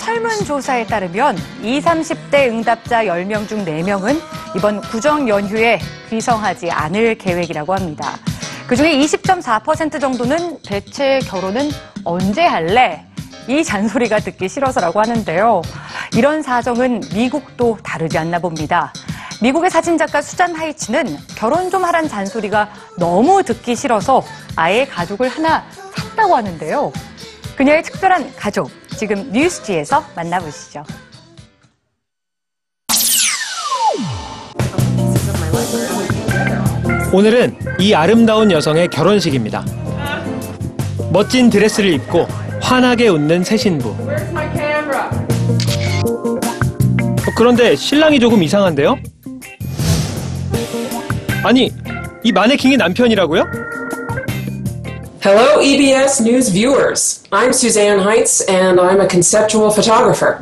설문조사에 따르면 20, 30대 응답자 10명 중 4명은 이번 구정 연휴에 귀성하지 않을 계획이라고 합니다. 그중에 20.4% 정도는 대체 결혼은 언제 할래? 이 잔소리가 듣기 싫어서라고 하는데요. 이런 사정은 미국도 다르지 않나 봅니다. 미국의 사진작가 수잔 하이츠는 결혼 좀 하란 잔소리가 너무 듣기 싫어서 아예 가족을 하나 샀다고 하는데요. 그녀의 특별한 가족, 지금 뉴스지에서 만나보시죠. 오늘은 이 아름다운 여성의 결혼식입니다. 멋진 드레스를 입고 환하게 웃는 새 신부. 어, 그런데 신랑이 조금 이상한데요? 아니, 이 마네킹이 남편이라고요? Hello, EBS News viewers. I'm Suzanne Heitz, and I'm a conceptual photographer.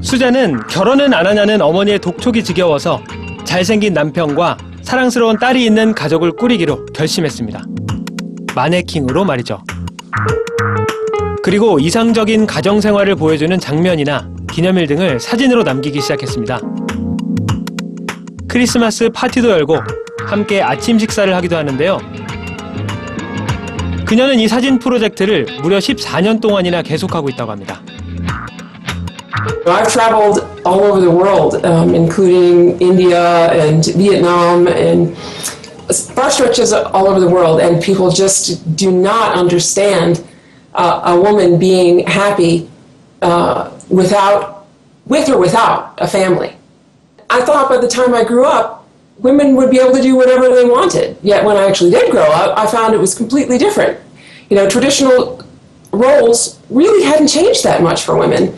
수자는 결혼은 안 하냐는 어머니의 독촉이 지겨워서 잘생긴 남편과 사랑스러운 딸이 있는 가족을 꾸리기로 결심했습니다. 마네킹으로 말이죠. 그리고 이상적인 가정 생활을 보여주는 장면이나 기념일 등을 사진으로 남기기 시작했습니다. 크리스마스 파티도 열고 함께 아침 식사를 하기도 하는데요. 그녀는 이 사진 프로젝트를 무려 14년 동안이나 계속하고 있다고 합니다. I've traveled all over the world, um, including India and Vietnam and far stretches all over the world, and people just do not understand uh, a woman being happy uh, without, with or without a family. I thought by the time I grew up, women would be able to do whatever they wanted. Yet when I actually did grow up, I found it was completely different. You know, traditional roles really hadn't changed that much for women.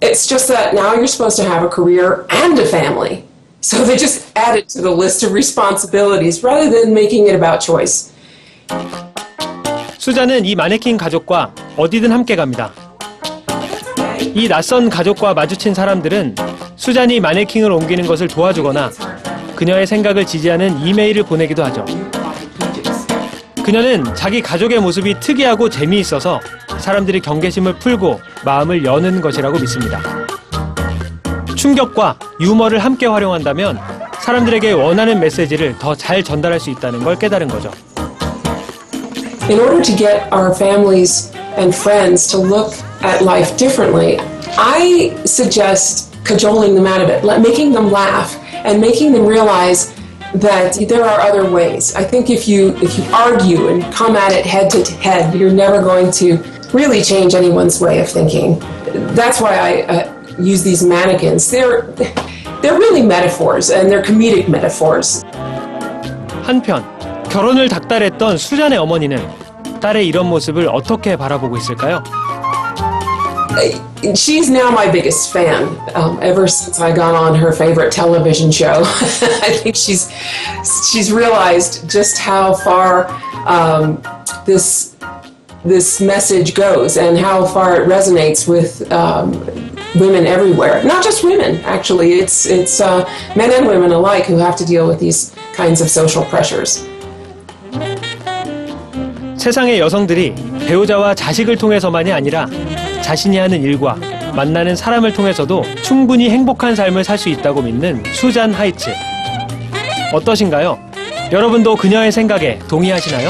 It's just that now you're supposed to have a career and a family. So they just add it to the list of responsibilities rather than making it about choice. 수자는 이 마네킹 가족과 어디든 함께 갑니다. 이 낯선 가족과 마주친 사람들은 수잔이 마네킹을 옮기는 것을 도와주거나 그녀의 생각을 지지하는 이메일을 보내기도 하죠. 그녀는 자기 가족의 모습이 특이하고 재미있어서 사람들이 경계심을 풀고 마음을 여는 것이라고 믿습니다. 충격과 유머를 함께 활용한다면 사람들에게 원하는 메시지를 더 잘 전달할 수 있다는 걸 깨달은 거죠. In order to get our families and friends to look at life differently, I suggest cajoling them out of it, making them laugh, and making them realize that there are other ways. I think if you if you argue and come at it head to head, you're never going to really change anyone's way of thinking. That's why I uh, use these mannequins. They're they're really metaphors, and they're comedic metaphors. 한편 결혼을 닥달했던 수잔의 어머니는 딸의 이런 모습을 어떻게 바라보고 있을까요? she's now my biggest fan um, ever since I got on her favorite television show. I think she's she's realized just how far um, this this message goes and how far it resonates with um, women everywhere. Not just women, actually. It's it's uh, men and women alike who have to deal with these kinds of social pressures. 세상의 여성들이 배우자와 자식을 통해서만이 아니라 자신이 하는 일과 만나는 사람을 통해서도 충분히 행복한 삶을 살 수 있다고 믿는 수잔 하이츠. 어떠신가요? 여러분도 그녀의 생각에 동의하시나요?